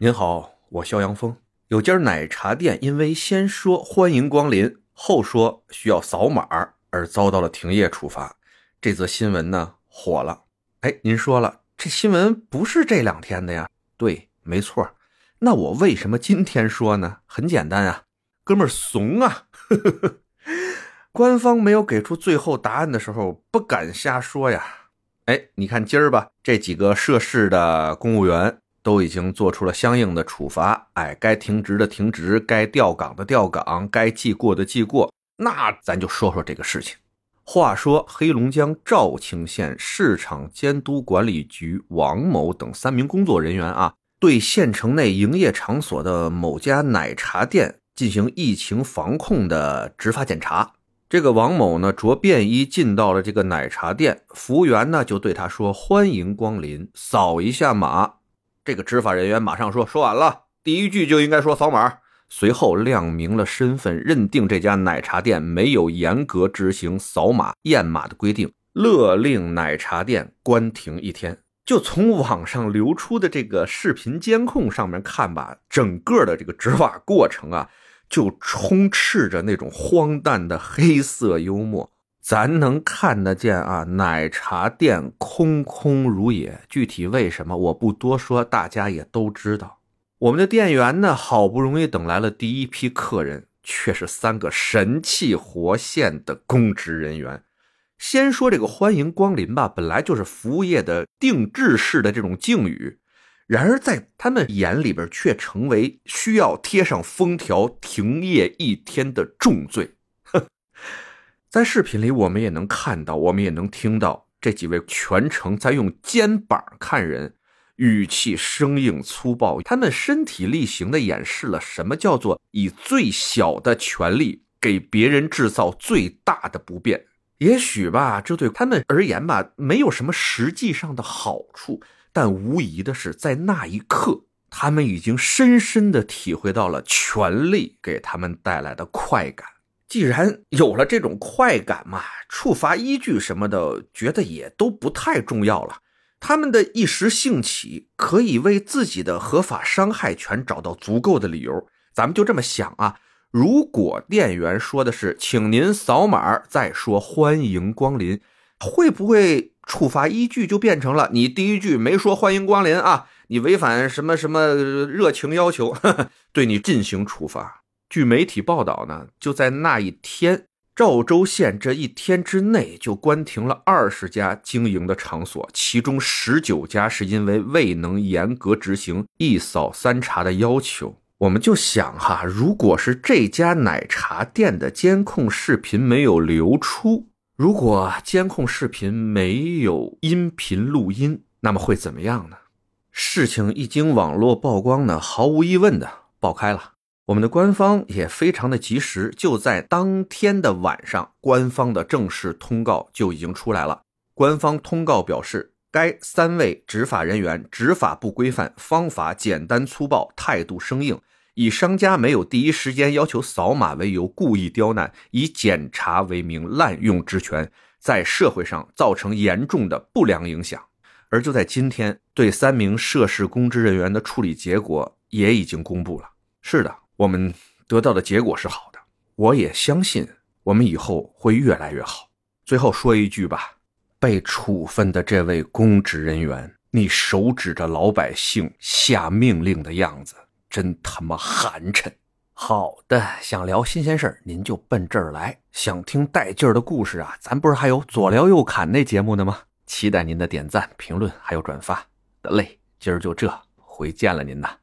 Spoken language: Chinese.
您好，我肖阳峰。有家奶茶店因为先说欢迎光临，后说需要扫码而遭到了停业处罚。这则新闻呢火了。哎，您说了，这新闻不是这两天的呀？对，没错。那我为什么今天说呢？很简单啊，哥们儿怂啊！官方没有给出最后答案的时候，不敢瞎说呀。哎，你看今儿吧，这几个涉事的公务员都已经做出了相应的处罚。哎，该停职的停职，该调岗的调岗，该记过的记过。那咱就说说这个事情。话说，黑龙江肇庆县市场监督管理局王某等三名工作人员啊。对县城内营业场所的某家奶茶店进行疫情防控的执法检查。这个王某呢，着便衣进到了这个奶茶店，服务员呢就对他说：“欢迎光临，扫一下码。”这个执法人员马上说：“说完了，第一句就应该说扫码。”随后亮明了身份，认定这家奶茶店没有严格执行扫码验码的规定，勒令奶茶店关停一天。就从网上流出的这个视频监控上面看吧，整个的这个执法过程啊，就充斥着那种荒诞的黑色幽默。咱能看得见啊，奶茶店空空如也。具体为什么我不多说，大家也都知道。我们的店员呢，好不容易等来了第一批客人，却是三个神气活现的公职人员。先说这个欢迎光临吧，本来就是服务业的定制式的这种敬语，然而在他们眼里边却成为需要贴上封条停业一天的重罪。在视频里，我们也能看到，我们也能听到这几位全程在用肩膀看人，语气生硬粗暴，他们身体力行的演示了什么叫做以最小的权利给别人制造最大的不便。也许吧，这对他们而言吧，没有什么实际上的好处，但无疑的是，在那一刻，他们已经深深的体会到了权力给他们带来的快感。既然有了这种快感嘛，处罚依据什么的，觉得也都不太重要了。他们的一时兴起，可以为自己的合法伤害权找到足够的理由。咱们就这么想啊。如果店员说的是“请您扫码”，再说“欢迎光临”，会不会处罚依据就变成了你第一句没说“欢迎光临”啊？你违反什么什么热情要求，对你进行处罚？据媒体报道呢，就在那一天，赵州县这一天之内就关停了二十家经营的场所，其中十九家是因为未能严格执行一扫三查的要求。我们就想哈，如果是这家奶茶店的监控视频没有流出，如果监控视频没有音频录音，那么会怎么样呢？事情一经网络曝光呢，毫无疑问的爆开了。我们的官方也非常的及时，就在当天的晚上，官方的正式通告就已经出来了。官方通告表示。该三位执法人员执法不规范，方法简单粗暴，态度生硬，以商家没有第一时间要求扫码为由，故意刁难，以检查为名滥用职权，在社会上造成严重的不良影响。而就在今天，对三名涉事公职人员的处理结果也已经公布了。是的，我们得到的结果是好的，我也相信我们以后会越来越好。最后说一句吧。被处分的这位公职人员，你手指着老百姓下命令的样子，真他妈寒碜！好的，想聊新鲜事儿，您就奔这儿来；想听带劲儿的故事啊，咱不是还有左聊右侃那节目呢吗？期待您的点赞、评论还有转发。得嘞，今儿就这，回见了您呐。